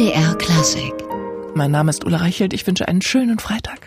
MDR Klassik. Mein Name ist Ulla Reichelt. Ich wünsche einen schönen Freitag.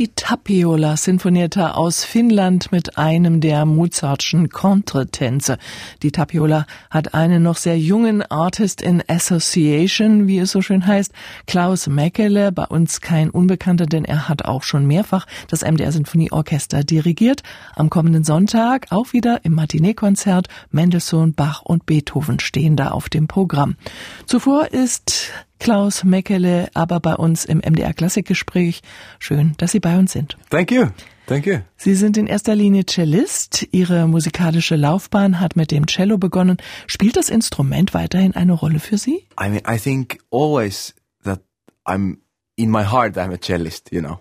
Die Tapiola Sinfonietta aus Finnland mit einem der Mozartschen Contretänze. Die Tapiola hat einen noch sehr jungen Artist in Association, wie es so schön heißt, Klaus Mäkele, bei uns kein Unbekannter, denn er hat auch schon mehrfach das MDR Sinfonieorchester dirigiert. Am kommenden Sonntag auch wieder im Matinee-Konzert Mendelssohn, Bach und Beethoven stehen da auf dem Programm. Zuvor ist Klaus Meckele, aber bei uns im MDR Klassikgespräch. Schön, dass Sie bei uns sind. Thank you. Thank you. Sie sind in erster Linie Cellist. Ihre musikalische Laufbahn hat mit dem Cello begonnen. Spielt das Instrument weiterhin eine Rolle für Sie? I mean, I think always that I'm in my heart I'm a cellist, you know.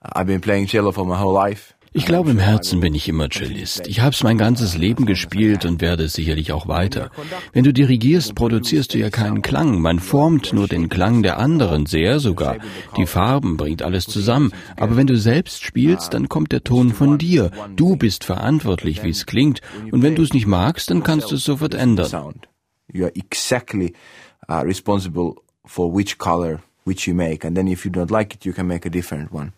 I've been playing cello for my whole life. Ich glaube, im Herzen bin ich immer Cellist. Ich habe es mein ganzes Leben gespielt und werde es sicherlich auch weiter. Wenn du dirigierst, produzierst du ja keinen Klang. Man formt nur den Klang der anderen, sehr sogar. Die Farben bringt alles zusammen. Aber wenn du selbst spielst, dann kommt der Ton von dir. Du bist verantwortlich, wie es klingt. Und wenn du es nicht magst, dann kannst du es sofort ändern. Exactly uh, responsible for which color which you make. And then if you don't like it, you can make a different one.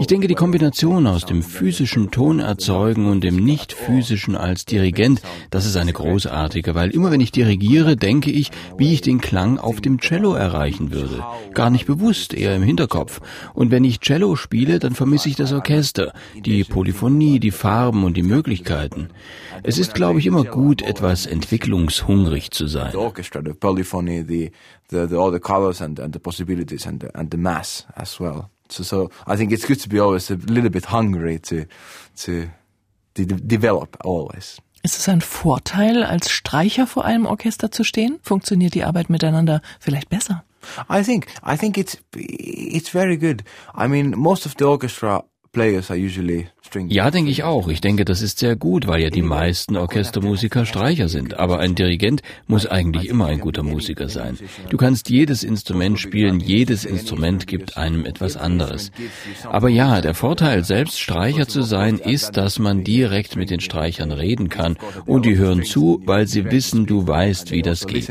Ich denke, die Kombination aus dem physischen Ton erzeugen und dem nicht physischen als Dirigent, das ist eine großartige, weil immer wenn ich dirigiere, denke ich, wie ich den Klang auf dem Cello erreichen würde. Gar nicht bewusst, eher im Hinterkopf. Und wenn ich Cello spiele, dann vermisse ich das Orchester, die Polyphonie, die Farben und die Möglichkeiten. Es ist, glaube ich, immer gut, etwas entwicklungshungrig zu sein the, the all the colors and, and the possibilities and the, and the mass as well. So, so I think it's good to be always a little bit hungry to to, to develop always. Ist es ein Vorteil, als Streicher vor einem Orchester zu stehen? Funktioniert die Arbeit miteinander vielleicht besser? I think I think it's it's very good. I mean, most of the orchestra ja, denke ich auch. Ich denke, das ist sehr gut, weil ja die meisten Orchestermusiker Streicher sind. Aber ein Dirigent muss eigentlich immer ein guter Musiker sein. Du kannst jedes Instrument spielen, jedes Instrument gibt einem etwas anderes. Aber ja, der Vorteil, selbst Streicher zu sein, ist, dass man direkt mit den Streichern reden kann und die hören zu, weil sie wissen, du weißt, wie das geht.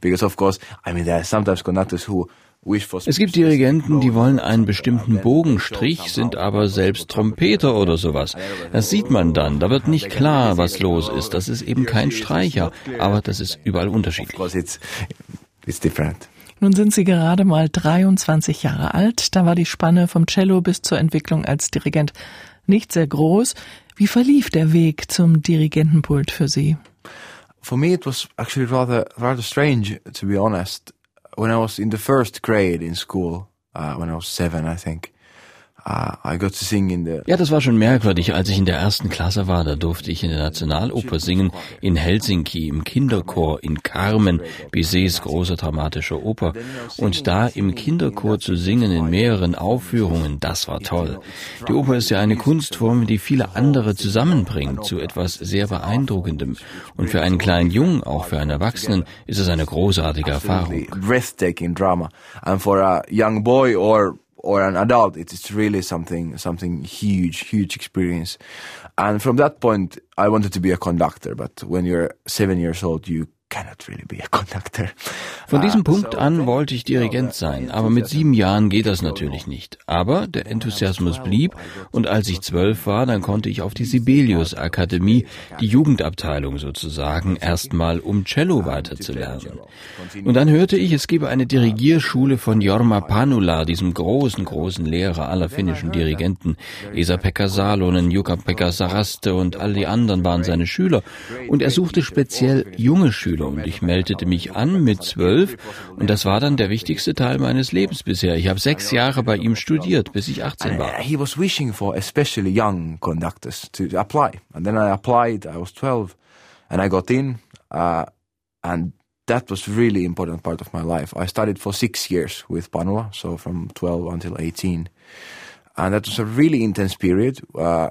Because of course, I mean, there are sometimes conductors who es gibt Dirigenten, die wollen einen bestimmten Bogenstrich, sind aber selbst Trompeter oder sowas. Das sieht man dann. Da wird nicht klar, was los ist. Das ist eben kein Streicher, aber das ist überall unterschiedlich. Nun sind Sie gerade mal 23 Jahre alt. Da war die Spanne vom Cello bis zur Entwicklung als Dirigent nicht sehr groß. Wie verlief der Weg zum Dirigentenpult für Sie? For me it was actually rather rather strange to be honest when I was in the first grade in school, uh, when I was seven, I think, Uh, ja, das war schon merkwürdig. Als ich in der ersten Klasse war, da durfte ich in der Nationaloper singen, in Helsinki, im Kinderchor, in Carmen, Bizets große dramatische Oper. Und da im Kinderchor zu singen in mehreren Aufführungen, das war toll. Die Oper ist ja eine Kunstform, die viele andere zusammenbringt zu etwas sehr Beeindruckendem. Und für einen kleinen Jungen, auch für einen Erwachsenen, ist es eine großartige Erfahrung. Breathtaking drama. And for a young boy or or an adult, it's really something something huge, huge experience. And from that point, I wanted to be a conductor. But when you're seven years old, you Von diesem uh, Punkt an wollte ich Dirigent sein, aber mit sieben Jahren geht das natürlich nicht. Aber der Enthusiasmus blieb und als ich zwölf war, dann konnte ich auf die Sibelius Akademie, die Jugendabteilung sozusagen, erstmal um Cello weiterzulernen. Und dann hörte ich, es gebe eine Dirigierschule von Jorma Panula, diesem großen, großen Lehrer aller finnischen Dirigenten. Esa-Pekka Salonen, Jukka-Pekka Saraste und all die anderen waren seine Schüler. Und er suchte speziell junge Schüler und ich meldete mich an mit zwölf und das war dann der wichtigste Teil meines Lebens bisher. Ich habe sechs Jahre bei ihm studiert, bis ich 18 war. He was wishing for especially young conductors to apply. And then I applied, I was 12 and I got in uh, and that was really important part of my life. I studied for six years with Panula, so from 12 until 18. And that was a really intense period. Uh,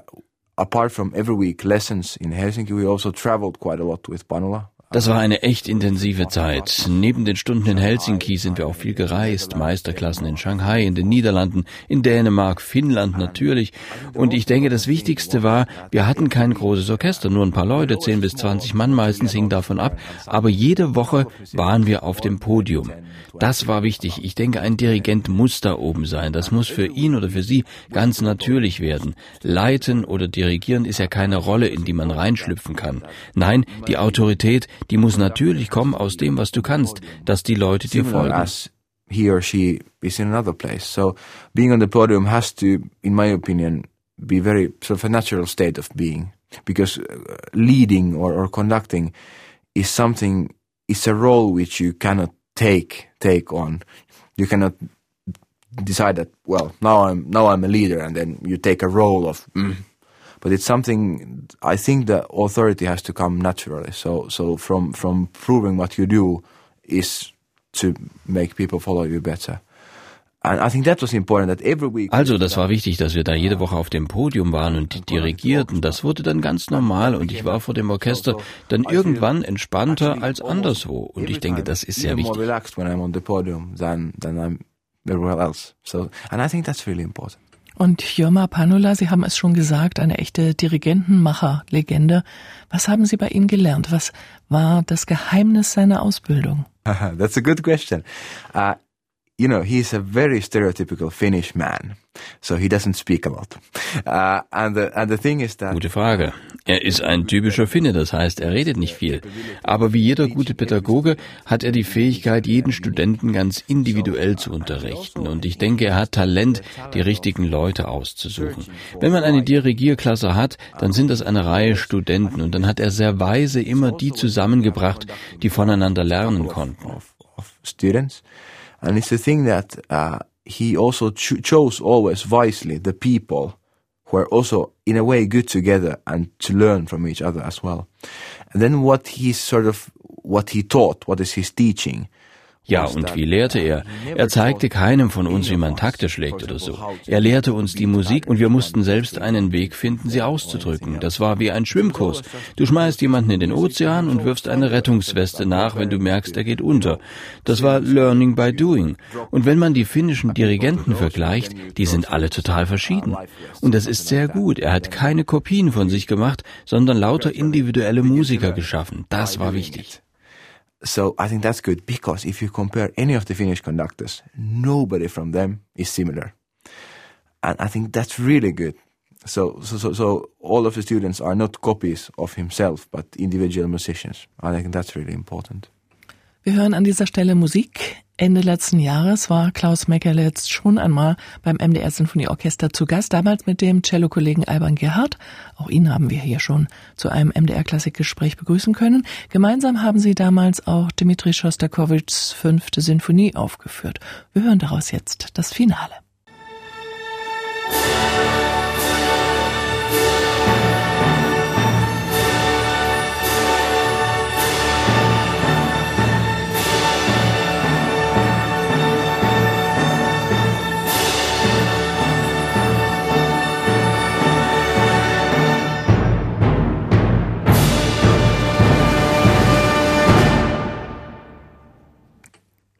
apart from every week lessons in Helsinki, we also traveled quite a lot with Panula. Das war eine echt intensive Zeit. Neben den Stunden in Helsinki sind wir auch viel gereist. Meisterklassen in Shanghai, in den Niederlanden, in Dänemark, Finnland natürlich. Und ich denke, das Wichtigste war, wir hatten kein großes Orchester, nur ein paar Leute, 10 bis 20 Mann meistens hing davon ab. Aber jede Woche waren wir auf dem Podium. Das war wichtig. Ich denke, ein Dirigent muss da oben sein. Das muss für ihn oder für sie ganz natürlich werden. Leiten oder dirigieren ist ja keine Rolle, in die man reinschlüpfen kann. Nein, die Autorität, die muss natürlich kommen aus dem, was du kannst, dass die Leute dir folgen. He or she is in another place. So being on the podium has to, in my opinion, be very sort of a natural state of being. Because uh, leading or, or conducting is something, it's a role which you cannot take take on. You cannot decide that well now I'm now I'm a leader and then you take a role of. Mm. But it's something I think the authority has to come naturally. So so from from proving what you do is to make people follow you better. Also, das war wichtig, dass wir da jede Woche auf dem Podium waren und dirigierten. Das wurde dann ganz normal und ich war vor dem Orchester dann irgendwann entspannter als anderswo. Und ich denke, das ist sehr wichtig. Und Jorma Panula, Sie haben es schon gesagt, eine echte Dirigentenmacher-Legende. Was haben Sie bei ihm gelernt? Was war das Geheimnis seiner Ausbildung? That's a good question. Uh, you know, he's a very stereotypical Finnish man, so he doesn't speak a lot. Uh, and the, and the thing is that Gute Frage. Er ist ein typischer Finne, das heißt, er redet nicht viel. Aber wie jeder gute Pädagoge hat er die Fähigkeit, jeden Studenten ganz individuell zu unterrichten. Und ich denke, er hat Talent, die richtigen Leute auszusuchen. Wenn man eine Dirigierklasse hat, dann sind das eine Reihe Studenten und dann hat er sehr weise immer die zusammengebracht, die voneinander lernen konnten. Students. And it's the thing that uh, he also cho chose always wisely the people who are also in a way good together and to learn from each other as well. And then what he's sort of, what he taught, what is his teaching, Ja, und wie lehrte er? Er zeigte keinem von uns, wie man Takte schlägt oder so. Er lehrte uns die Musik und wir mussten selbst einen Weg finden, sie auszudrücken. Das war wie ein Schwimmkurs. Du schmeißt jemanden in den Ozean und wirfst eine Rettungsweste nach, wenn du merkst, er geht unter. Das war Learning by Doing. Und wenn man die finnischen Dirigenten vergleicht, die sind alle total verschieden. Und das ist sehr gut. Er hat keine Kopien von sich gemacht, sondern lauter individuelle Musiker geschaffen. Das war wichtig. So I think that's good because if you compare any of the Finnish conductors, nobody from them is similar. And I think that's really good. So, so, so, so all of the students are not copies of himself, but individual musicians. I think that's really important. Wir hören an dieser Stelle Musik. Ende letzten Jahres war Klaus Meckerle jetzt schon einmal beim MDR Sinfonieorchester zu Gast, damals mit dem Cello-Kollegen Alban Gerhardt. Auch ihn haben wir hier schon zu einem MDR-Klassikgespräch begrüßen können. Gemeinsam haben sie damals auch Dmitri Schostakowitschs fünfte Sinfonie aufgeführt. Wir hören daraus jetzt das Finale.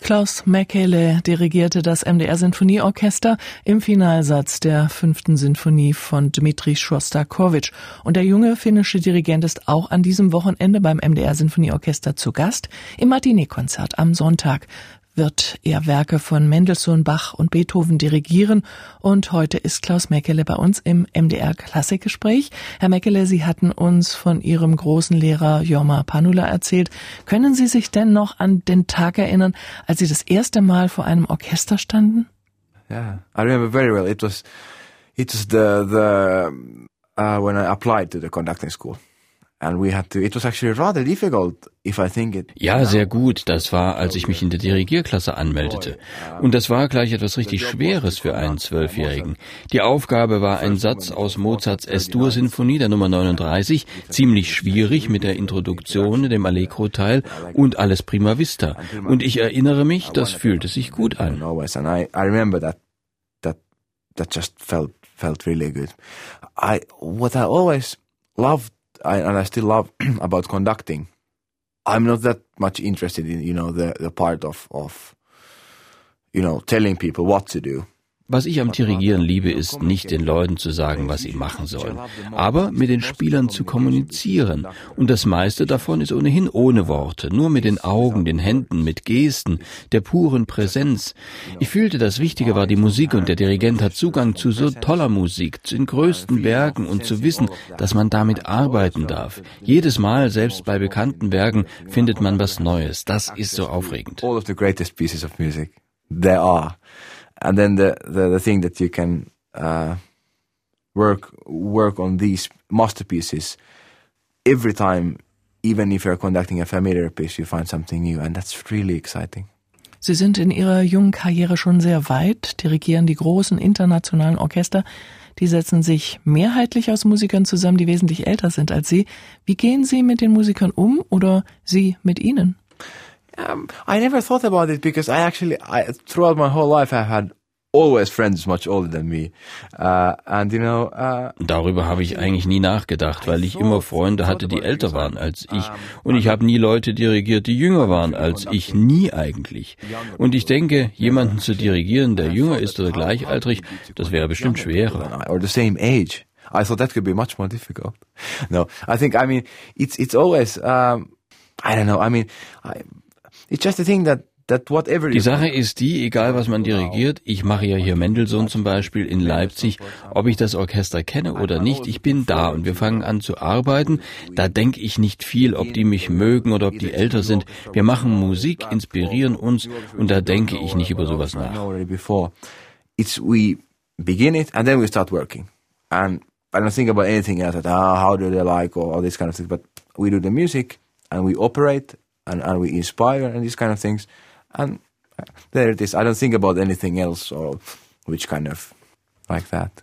Klaus Mäkele dirigierte das MDR Sinfonieorchester im Finalsatz der fünften Sinfonie von Dmitri Schostakowitsch. Und der junge finnische Dirigent ist auch an diesem Wochenende beim MDR Sinfonieorchester zu Gast im Matinee-Konzert am Sonntag wird er Werke von Mendelssohn, Bach und Beethoven dirigieren. Und heute ist Klaus Meckele bei uns im MDR Klassikgespräch. Herr Meckele, Sie hatten uns von Ihrem großen Lehrer Jorma Panula erzählt. Können Sie sich denn noch an den Tag erinnern, als Sie das erste Mal vor einem Orchester standen? Yeah, I remember very well. It was, it was the, the, uh, when I applied to the conducting school. Ja, sehr gut. Das war, als ich mich in der Dirigierklasse anmeldete. Und das war gleich etwas richtig Schweres für einen Zwölfjährigen. Die Aufgabe war ein Satz aus Mozarts S-Dur-Sinfonie, der Nummer 39, ziemlich schwierig mit der Introduktion, dem Allegro-Teil und alles prima vista. Und ich erinnere mich, das fühlte sich gut an. That just felt felt really good. I what I always loved I, and I still love about conducting I'm not that much interested in, you know, the, the part of, of, you know, telling people what to do. Was ich am Dirigieren liebe, ist nicht den Leuten zu sagen, was sie machen sollen, aber mit den Spielern zu kommunizieren. Und das meiste davon ist ohnehin ohne Worte, nur mit den Augen, den Händen, mit Gesten, der puren Präsenz. Ich fühlte, das Wichtige war die Musik und der Dirigent hat Zugang zu so toller Musik, zu den größten Werken und zu wissen, dass man damit arbeiten darf. Jedes Mal, selbst bei bekannten Werken, findet man was Neues. Das ist so aufregend. All of the greatest pieces of music there are. And then the, the, the thing that you can uh, work work on these masterpieces every time, even if you're conducting a familiar piece, you find something new, and that's really exciting. Sie sind in Ihrer jungen Karriere schon sehr weit, dirigieren die großen internationalen Orchester. Die setzen sich mehrheitlich aus Musikern zusammen, die wesentlich älter sind als Sie. Wie gehen Sie mit den Musikern um oder Sie mit ihnen? Um, I never thought about it because I actually, I, throughout my whole life, I've had always friends much older than me. Uh, and you know, uh, Darüber habe ich eigentlich nie nachgedacht, weil ich immer Freunde hatte, die älter waren als ich. Und ich habe nie Leute dirigiert, die jünger waren als ich. Nie eigentlich. Und ich denke, jemanden zu dirigieren, der jünger ist oder gleichaltrig, das wäre bestimmt schwerer. Or the same age. I thought that could be much more difficult. No, I think, I mean, it's, it's always, um, I don't know, I mean, I, It's just a thing that die Sache ist die, egal was man dirigiert, ich mache ja hier Mendelssohn zum Beispiel in Leipzig, ob ich das Orchester kenne oder nicht, ich bin da und wir fangen an zu arbeiten. Da denke ich nicht viel, ob die mich mögen oder ob die älter sind. Wir machen Musik, inspirieren uns und da denke ich nicht über sowas nach. It's we begin it and then we start working. And I don't think about anything else, that, ah, how do they like or all this kind of things, but we do the music and we operate and, and we inspire and these kind of things. And there it is. I don't think about anything else or which kind of like that.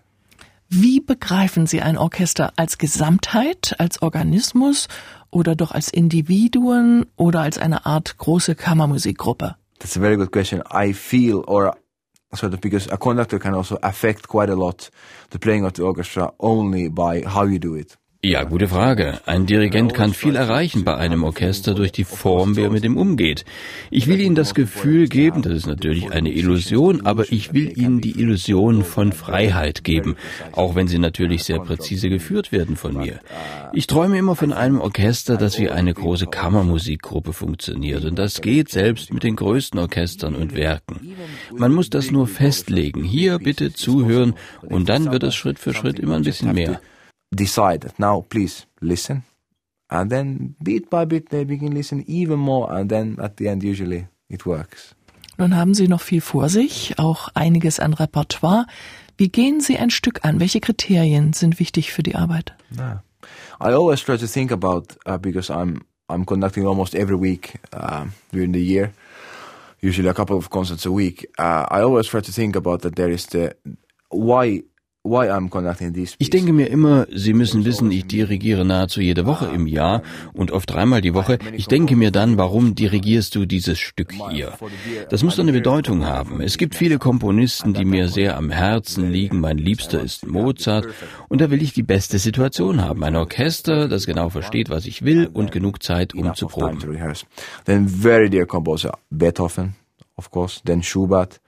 Wie begreifen Sie ein Orchester als Gesamtheit, als Organismus oder doch als Individuen oder als eine Art große Kammermusikgruppe? That's a very good question. I feel or sort of because a conductor can also affect quite a lot the playing of the orchestra only by how you do it. Ja, gute Frage. Ein Dirigent kann viel erreichen bei einem Orchester durch die Form, wie er mit ihm umgeht. Ich will Ihnen das Gefühl geben, das ist natürlich eine Illusion, aber ich will Ihnen die Illusion von Freiheit geben, auch wenn sie natürlich sehr präzise geführt werden von mir. Ich träume immer von einem Orchester, das wie eine große Kammermusikgruppe funktioniert und das geht selbst mit den größten Orchestern und Werken. Man muss das nur festlegen. Hier bitte zuhören und dann wird es Schritt für Schritt immer ein bisschen mehr. Decide that now please listen and then bit by bit they begin listen even more and then at the end usually it works. Nun haben Sie noch viel vor sich, auch einiges an Repertoire. Wie gehen Sie ein Stück an? Welche Kriterien sind wichtig für die Arbeit? Yeah. I always try to think about uh, because I'm I'm conducting almost every week uh, during the year, usually a couple of concerts a week. Uh, I always try to think about that there is the why ich denke mir immer, Sie müssen wissen, ich dirigiere nahezu jede Woche im Jahr und oft dreimal die Woche. Ich denke mir dann, warum dirigierst du dieses Stück hier? Das muss eine Bedeutung haben. Es gibt viele Komponisten, die mir sehr am Herzen liegen. Mein Liebster ist Mozart und da will ich die beste Situation haben. Ein Orchester, das genau versteht, was ich will und genug Zeit, um zu proben. Then very dear composer Beethoven, of course, then Schubert.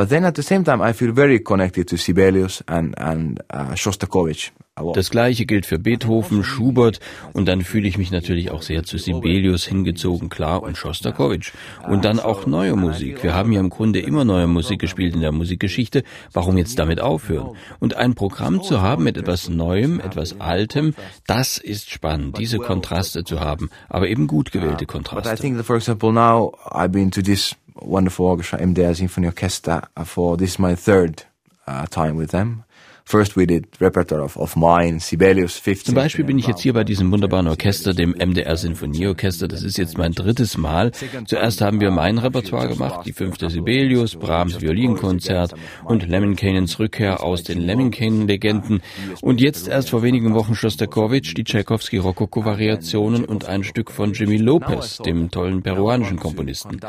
But then at the same time, I feel very connected to Sibelius and, and uh, Shostakovich. Das gleiche gilt für Beethoven, Schubert und dann fühle ich mich natürlich auch sehr zu Sibelius hingezogen, klar, und Shostakovich. Und dann auch neue Musik. Wir haben ja im Grunde immer neue Musik gespielt in der Musikgeschichte. Warum jetzt damit aufhören? Und ein Programm zu haben mit etwas Neuem, etwas Altem, das ist spannend, diese Kontraste zu haben, aber eben gut gewählte Kontraste. But I think that, for example, now I've been to this wonderful orchestra, MDR Symphony Orchestra, for this is my third uh, time with them. First we did repertoire of, of mine, Sibelius 15. Zum Beispiel bin ich jetzt hier bei diesem wunderbaren Orchester, dem MDR Sinfonieorchester. Das ist jetzt mein drittes Mal. Zuerst haben wir mein Repertoire gemacht, die fünfte Sibelius, Brahms Violinkonzert und Lemminkanens Rückkehr aus den Lemminkanen-Legenden. Und jetzt erst vor wenigen Wochen Shostakovich, die Tchaikovsky-Rokoko-Variationen und ein Stück von Jimmy Lopez, dem tollen peruanischen Komponisten.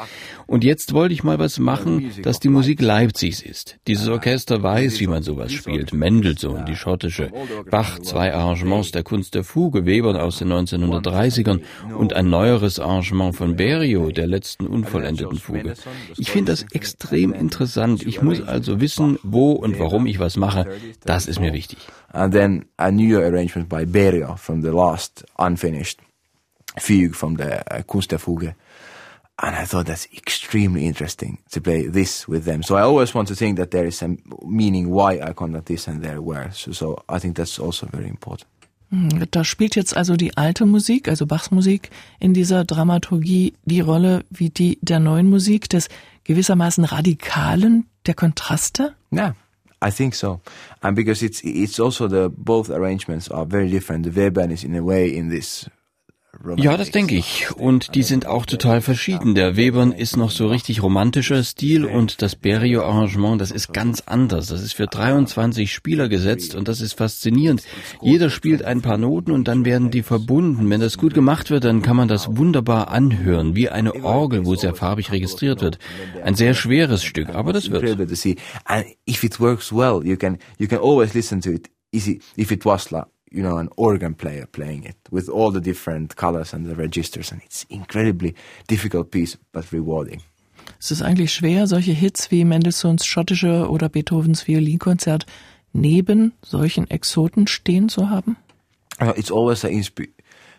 Und jetzt wollte ich mal was machen, das die Musik Leipzigs ist. Dieses Orchester weiß, wie man sowas spielt Mendelssohn, die schottische, Bach, zwei Arrangements der Kunst der Fuge, Weber aus den 1930ern und ein neueres Arrangement von Berio, der letzten unvollendeten Fuge. Ich finde das extrem interessant. Ich muss also wissen, wo und warum ich was mache. Das ist mir wichtig. And then a new arrangement by Berio from the last unfinished fugue from the uh, Kunst der Fuge. And I thought that's extremely interesting to play this with them. So I always want to think that there is some meaning why I conduct this and there where. So, so I think that's also very important. Hm, da spielt jetzt also die alte Musik, also Bachs Musik, in dieser Dramaturgie die Rolle wie die der neuen Musik, des gewissermaßen Radikalen, der Kontraste? Yeah, I think so. And because it's it's also the both arrangements are very different. The Webern is in a way in this ja, das denke ich. Und die sind auch total verschieden. Der Webern ist noch so richtig romantischer Stil und das Berio-Arrangement, das ist ganz anders. Das ist für 23 Spieler gesetzt und das ist faszinierend. Jeder spielt ein paar Noten und dann werden die verbunden. Wenn das gut gemacht wird, dann kann man das wunderbar anhören, wie eine Orgel, wo sehr farbig registriert wird. Ein sehr schweres Stück, aber das wird. If it works well, you can you can always listen to it. If it was like you know, an organ player playing it with all the different colors and the registers. And it's incredibly difficult piece, but rewarding. Es ist eigentlich schwer, solche Hits wie Mendelssohns schottische oder Beethovens Violinkonzert neben solchen Exoten stehen zu haben? Uh, it's always a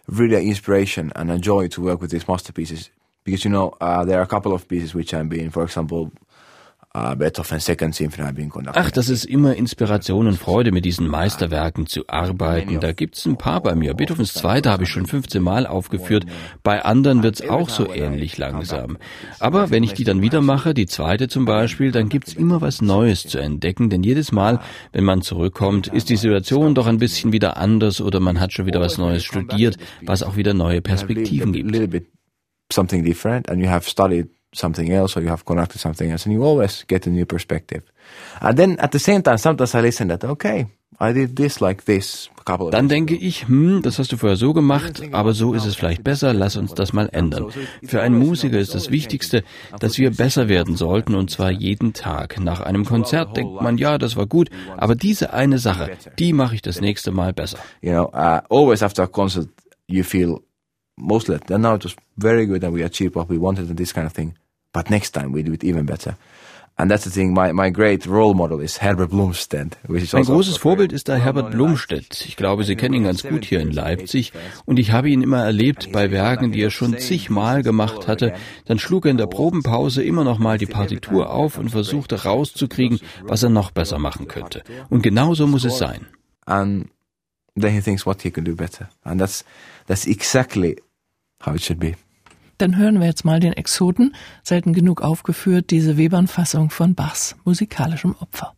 really an inspiration and a joy to work with these masterpieces because you know uh, there are a couple of pieces which I'm being, for example, Ah, Ach, das ist immer Inspiration und Freude, mit diesen Meisterwerken zu arbeiten. Da gibt's ein paar bei mir. Beethovens Zweite habe ich schon 15 Mal aufgeführt. Bei anderen wird's auch so ähnlich langsam. Aber wenn ich die dann wieder mache, die zweite zum Beispiel, dann gibt's immer was Neues zu entdecken. Denn jedes Mal, wenn man zurückkommt, ist die Situation doch ein bisschen wieder anders oder man hat schon wieder was Neues studiert, was auch wieder neue Perspektiven gibt. Something different and you have studied something else or you have connected something else and you always get a new perspective. And then at the same time, sometimes I listen that, okay, I did this like this. Dann denke ich, hm, das hast du vorher so gemacht, aber so ist es vielleicht besser, lass uns das mal ändern. Für einen Musiker ist das Wichtigste, dass wir besser werden sollten und zwar jeden Tag. Nach einem Konzert denkt man, ja, das war gut, aber diese eine Sache, die mache ich das nächste Mal besser. You know, uh, always after a concert you feel mostly, then now it was very good and we achieved what we wanted and this kind of thing. But next time we do it even better. And that's the thing, my, my great role model is Herbert Blumstedt. Mein großes Vorbild ist da Herbert Blumstedt. Ich glaube, Sie kennen ihn ganz gut hier in Leipzig. Und ich habe ihn immer erlebt bei Werken, die er schon zigmal gemacht hatte. Dann schlug er in der Probenpause immer noch mal die Partitur auf und versuchte rauszukriegen, was er noch besser machen könnte. Und genau so muss es sein. And then he thinks what he can do better. And that's, that's exactly how it should be. Dann hören wir jetzt mal den Exoten, selten genug aufgeführt, diese Webern-Fassung von Bachs musikalischem Opfer.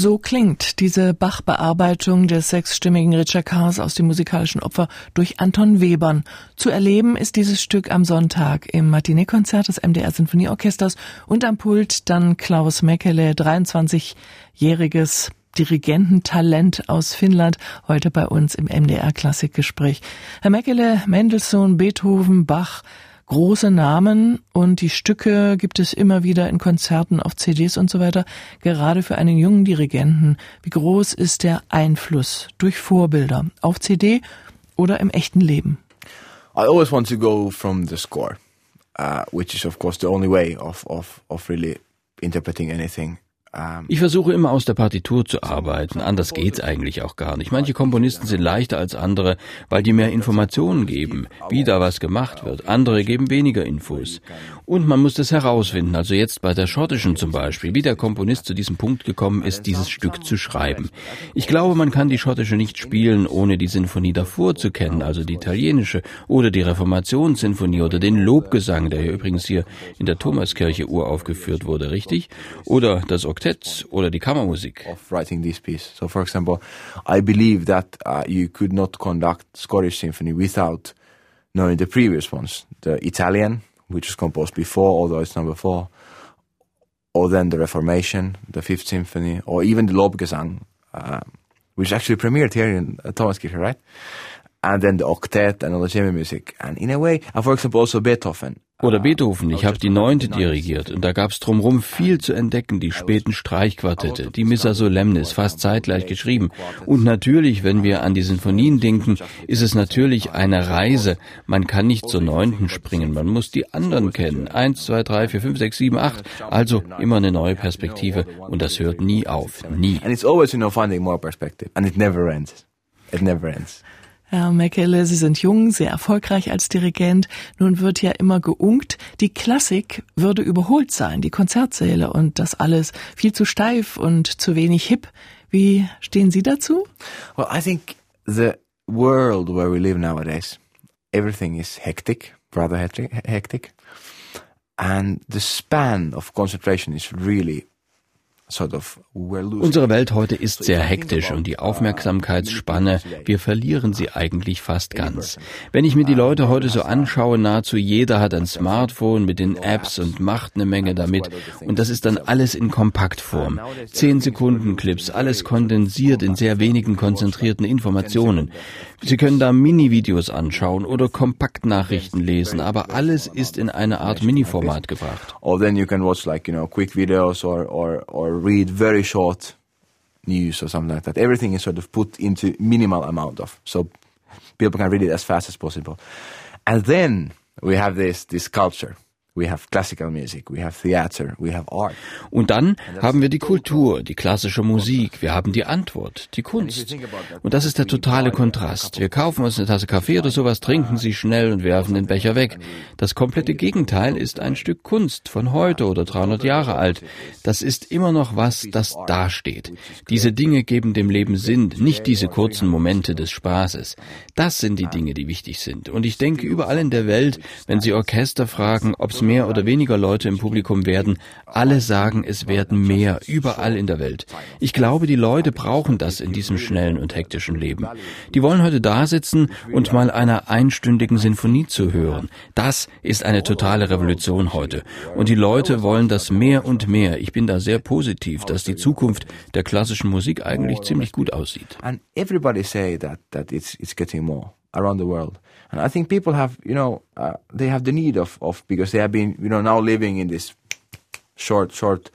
So klingt diese Bach-Bearbeitung des sechsstimmigen Richard Cars aus dem musikalischen Opfer durch Anton Webern. Zu erleben ist dieses Stück am Sonntag im Matinee-Konzert des MDR Sinfonieorchesters und am Pult dann Klaus Mekele, 23-jähriges Dirigententalent aus Finnland, heute bei uns im MDR Klassikgespräch. Herr Mekele, Mendelssohn, Beethoven, Bach, große Namen und die Stücke gibt es immer wieder in Konzerten, auf CDs und so weiter. Gerade für einen jungen Dirigenten, wie groß ist der Einfluss durch Vorbilder auf CD oder im echten Leben? I always want to go from the score, uh, which is of course the only way of of of really interpreting anything. Ähm, ich versuche immer aus der Partitur zu arbeiten. Anders geht's eigentlich auch gar nicht. Manche Komponisten sind leichter als andere, weil die mehr Informationen geben, wie da was gemacht wird. Andere geben weniger Infos. Und man muss das herausfinden. Also jetzt bei der schottischen zum Beispiel, wie der Komponist zu diesem Punkt gekommen ist, dieses Stück zu schreiben. Ich glaube, man kann die schottische nicht spielen, ohne die Sinfonie davor zu kennen, also die italienische oder die Reformationssinfonie oder den Lobgesang, der hier übrigens hier in der Thomaskirche uraufgeführt wurde, richtig? Oder das Oktett oder die Kammermusik. Of writing this piece. So for example, I believe that uh, you could not conduct Scottish symphony without knowing the previous ones, the Italian, which was composed before, although it's number four, or then the Reformation, the Fifth Symphony, or even the Lobgesang, uh, which actually premiered here in uh, Thomaskirche, right? And then the octet and all the chamber music. And in a way, and for example, also Beethoven. Oder Beethoven, ich habe die Neunte dirigiert und da gab's drumherum viel zu entdecken, die späten Streichquartette, die Missa Solemnis, fast zeitgleich geschrieben. Und natürlich, wenn wir an die Sinfonien denken, ist es natürlich eine Reise. Man kann nicht zur Neunten springen, man muss die anderen kennen. Eins, zwei, drei, vier, fünf, sechs, sieben, acht. Also immer eine neue Perspektive und das hört nie auf, nie. And it's always, you know, finding more perspective. And it never ends. It never ends. Herr Mekele, Sie sind jung, sehr erfolgreich als Dirigent. Nun wird ja immer geunkt, die Klassik würde überholt sein, die Konzertsäle und das alles viel zu steif und zu wenig hip. Wie stehen Sie dazu? Well, I think the world where we live nowadays, everything is hectic, rather hectic, and the span of concentration is really Unsere Welt heute ist sehr hektisch und die Aufmerksamkeitsspanne, wir verlieren sie eigentlich fast ganz. Wenn ich mir die Leute heute so anschaue, nahezu jeder hat ein Smartphone mit den Apps und macht eine Menge damit. Und das ist dann alles in Kompaktform. Zehn Sekunden Clips, alles kondensiert in sehr wenigen konzentrierten Informationen. Sie können da Mini-Videos anschauen oder Kompaktnachrichten lesen, aber alles ist in eine Art Mini-Format gebracht. News or something like that. Everything is sort of put into minimal amount of, so people can read it as fast as possible. And then we have this, this culture We have classical music, we have theater, we have art. Und dann haben wir die Kultur, die klassische Musik, wir haben die Antwort, die Kunst. Und das ist der totale Kontrast. Wir kaufen uns eine Tasse Kaffee oder sowas, trinken sie schnell und werfen den Becher weg. Das komplette Gegenteil ist ein Stück Kunst von heute oder 300 Jahre alt. Das ist immer noch was, das dasteht. Diese Dinge geben dem Leben Sinn, nicht diese kurzen Momente des Spaßes. Das sind die Dinge, die wichtig sind. Und ich denke, überall in der Welt, wenn Sie Orchester fragen, ob es mehr oder weniger Leute im Publikum werden. Alle sagen, es werden mehr, überall in der Welt. Ich glaube, die Leute brauchen das in diesem schnellen und hektischen Leben. Die wollen heute da sitzen und mal einer einstündigen Sinfonie zu hören. Das ist eine totale Revolution heute. Und die Leute wollen das mehr und mehr. Ich bin da sehr positiv, dass die Zukunft der klassischen Musik eigentlich ziemlich gut aussieht. And everybody say that, that it's, it's getting more around the world. And I think people have, you know, uh, they have the need of, of, because they have been, you know, now living in this short, short,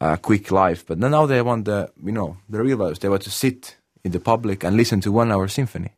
uh, quick life. But now they want the, you know, the real life. They want to sit in the public and listen to one hour symphony,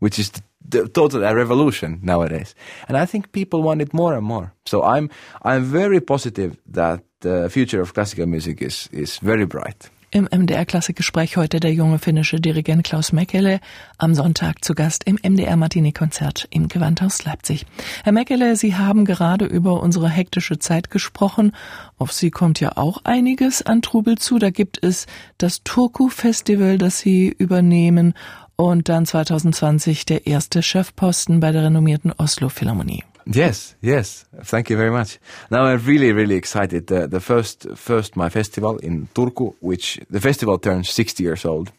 which is the, the total a revolution nowadays. And I think people want it more and more. So I'm, I'm very positive that the future of classical music is, is very bright. Im MDR-Klassikgespräch heute der junge finnische Dirigent Klaus Mäkelä, am Sonntag zu Gast im MDR-Matinee-Konzert im Gewandhaus Leipzig. Herr Mäkelä, Sie haben gerade über unsere hektische Zeit gesprochen. Auf Sie kommt ja auch einiges an Trubel zu. Da gibt es das Turku-Festival, das Sie übernehmen und dann 2020 der erste Chefposten bei der renommierten Oslo Philharmonie. Yes, yes. Thank you very much. Now I'm really, really excited. The, the first, first my festival in Turku, which the festival turns 60 years old.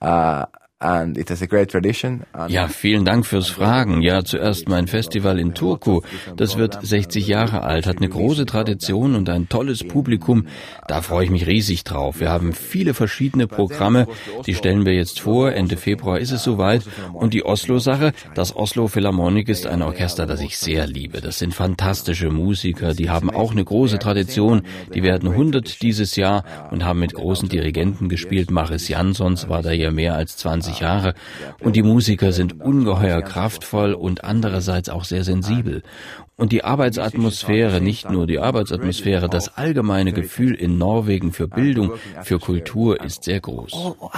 Uh, And it has a great tradition. Ja, vielen Dank fürs Fragen. Ja, zuerst mein Festival in Turku. Das wird 60 Jahre alt, hat eine große Tradition und ein tolles Publikum. Da freue ich mich riesig drauf. Wir haben viele verschiedene Programme. Die stellen wir jetzt vor. Ende Februar ist es soweit. Und die Oslo-Sache. Das Oslo Philharmonic ist ein Orchester, das ich sehr liebe. Das sind fantastische Musiker. Die haben auch eine große Tradition. Die werden 100 dieses Jahr und haben mit großen Dirigenten gespielt. Maris Jansons war da ja mehr als 20 30 Jahre und die Musiker sind ungeheuer kraftvoll und andererseits auch sehr sensibel. Und die Arbeitsatmosphäre, nicht nur die Arbeitsatmosphäre, das allgemeine Gefühl in Norwegen für Bildung, für Kultur ist sehr groß. Oh, oh,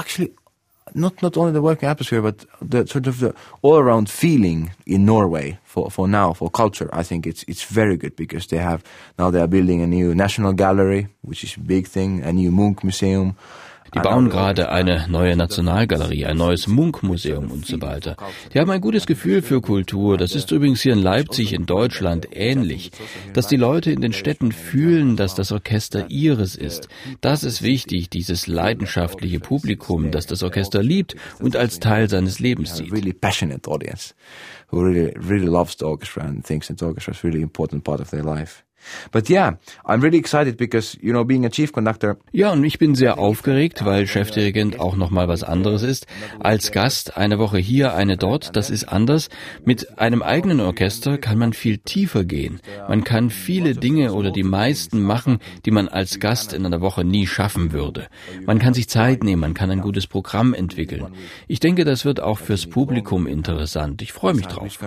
not not only the working atmosphere, but the sort of the all around feeling in Norway for for now for culture. I think it's it's very good because they have now they are building a new national gallery, which is a big thing, a new Munch museum. Die bauen gerade eine neue Nationalgalerie, ein neues Munkmuseum und so weiter. Die haben ein gutes Gefühl für Kultur. Das ist übrigens hier in Leipzig, in Deutschland ähnlich. Dass die Leute in den Städten fühlen, dass das Orchester ihres ist. Das ist wichtig, dieses leidenschaftliche Publikum, das das Orchester liebt und als Teil seines Lebens sieht. who really, really loves the orchestra and thinks that the orchestra is really important part of their life. But yeah, I'm really excited because, you know, being a chief conductor. Ja, und ich bin sehr aufgeregt, weil Chefdirigent auch nochmal was anderes ist. Als Gast eine Woche hier, eine dort, das ist anders. Mit einem eigenen Orchester kann man viel tiefer gehen. Man kann viele Dinge oder die meisten machen, die man als Gast in einer Woche nie schaffen würde. Man kann sich Zeit nehmen, man kann ein gutes Programm entwickeln. Ich denke, das wird auch fürs Publikum interessant. Ich freue mich drauf.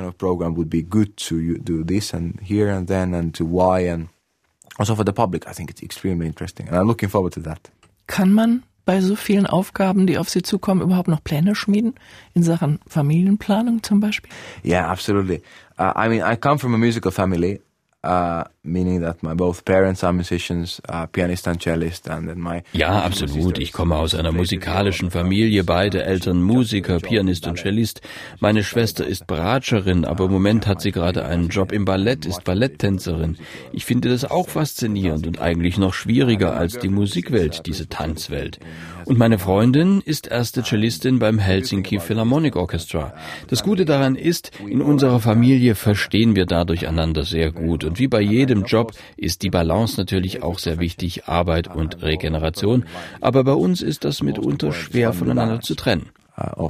Also for the public, I think it's extremely interesting, and I'm looking forward to that. Kann man bei so vielen Aufgaben, die auf Sie zukommen, überhaupt noch Pläne schmieden? In Sachen Familienplanung zum Beispiel? Yeah, absolutely. Uh, I mean, I come from a musical family. Uh, meaning that my both parents are musicians, uh, pianist and cellist, and then my ja, absolut. Ich komme aus einer musikalischen Familie, beide Eltern Musiker, Pianist und Cellist. Meine Schwester ist Bratscherin, aber im Moment hat sie gerade einen Job im Ballett, ist Balletttänzerin. Ich finde das auch faszinierend und eigentlich noch schwieriger als die Musikwelt, diese Tanzwelt. Und meine Freundin ist erste Cellistin beim Helsinki Philharmonic Orchestra. Das Gute daran ist, in unserer Familie verstehen wir dadurch einander sehr gut. Und wie bei jedem Job ist die Balance natürlich auch sehr wichtig, Arbeit und Regeneration. Aber bei uns ist das mitunter schwer voneinander zu trennen. Uh.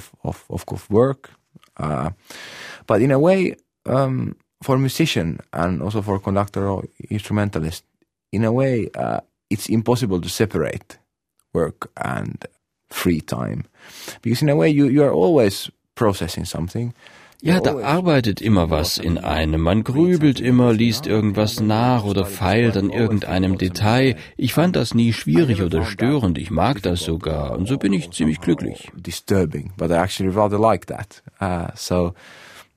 Uh, but in a way, um, for musician and also for conductor or instrumentalist, in a way, uh, it's impossible to separate work and free time. Because in a way, you, you are always processing something. Ja, da arbeitet immer was in einem. Man grübelt immer, liest irgendwas nach oder feilt an irgendeinem Detail. Ich fand das nie schwierig oder störend. Ich mag das sogar. Und so bin ich ziemlich glücklich. Disturbing, but I actually rather like that. Uh, so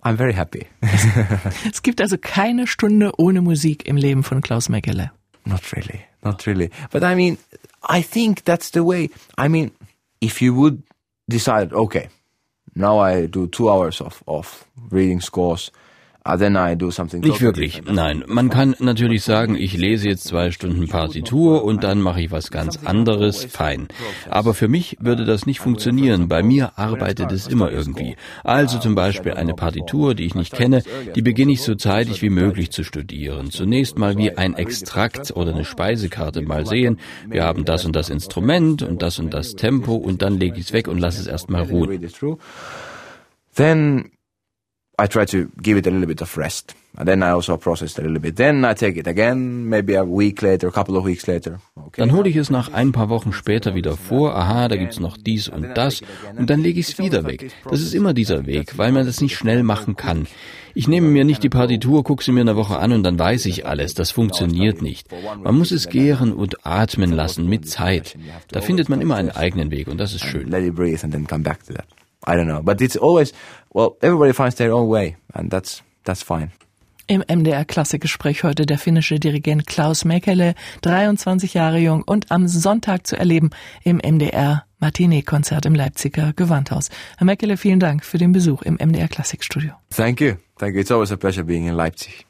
I'm very happy. es gibt also keine Stunde ohne Musik im Leben von Klaus Mekele. Not really, not really. But I mean, I think that's the way. I mean, if you would decide, okay, now I do two hours of, of reading scores Nicht wirklich. Nein, man kann natürlich sagen, ich lese jetzt zwei Stunden Partitur und dann mache ich was ganz anderes. Fein. Aber für mich würde das nicht funktionieren. Bei mir arbeitet es immer irgendwie. Also zum Beispiel eine Partitur, die ich nicht kenne, die beginne ich so zeitig wie möglich zu studieren. Zunächst mal wie ein Extrakt oder eine Speisekarte mal sehen. Wir haben das und das Instrument und das und das Tempo und dann lege ich es weg und lasse es erstmal ruhen. Then I try to give it a little bit of rest. And then I also process it a little bit. Then I take it again, maybe a week later, a couple of weeks later. Okay. Dann hole ich es nach ein paar Wochen später wieder vor. Aha, da gibt's noch dies und das. Und dann lege ich es wieder weg. Das ist immer dieser Weg, weil man das nicht schnell machen kann. Ich nehme mir nicht die Partitur, gucke sie mir eine Woche an und dann weiß ich alles. Das funktioniert nicht. Man muss es gären und atmen lassen mit Zeit. Da findet man immer einen eigenen Weg und das ist schön. Let it breathe and then come back to that. I don't know. But it's always, well, everybody finds their own way and that's, that's fine. Im MDR Klassikgespräch heute der finnische Dirigent Klaus Mäkele, 23 Jahre jung und am Sonntag zu erleben im MDR Matinee-Konzert im Leipziger Gewandhaus. Herr Mäkele, vielen Dank für den Besuch im MDR Klassikstudio. Thank you. Thank you. It's always a pleasure being in Leipzig.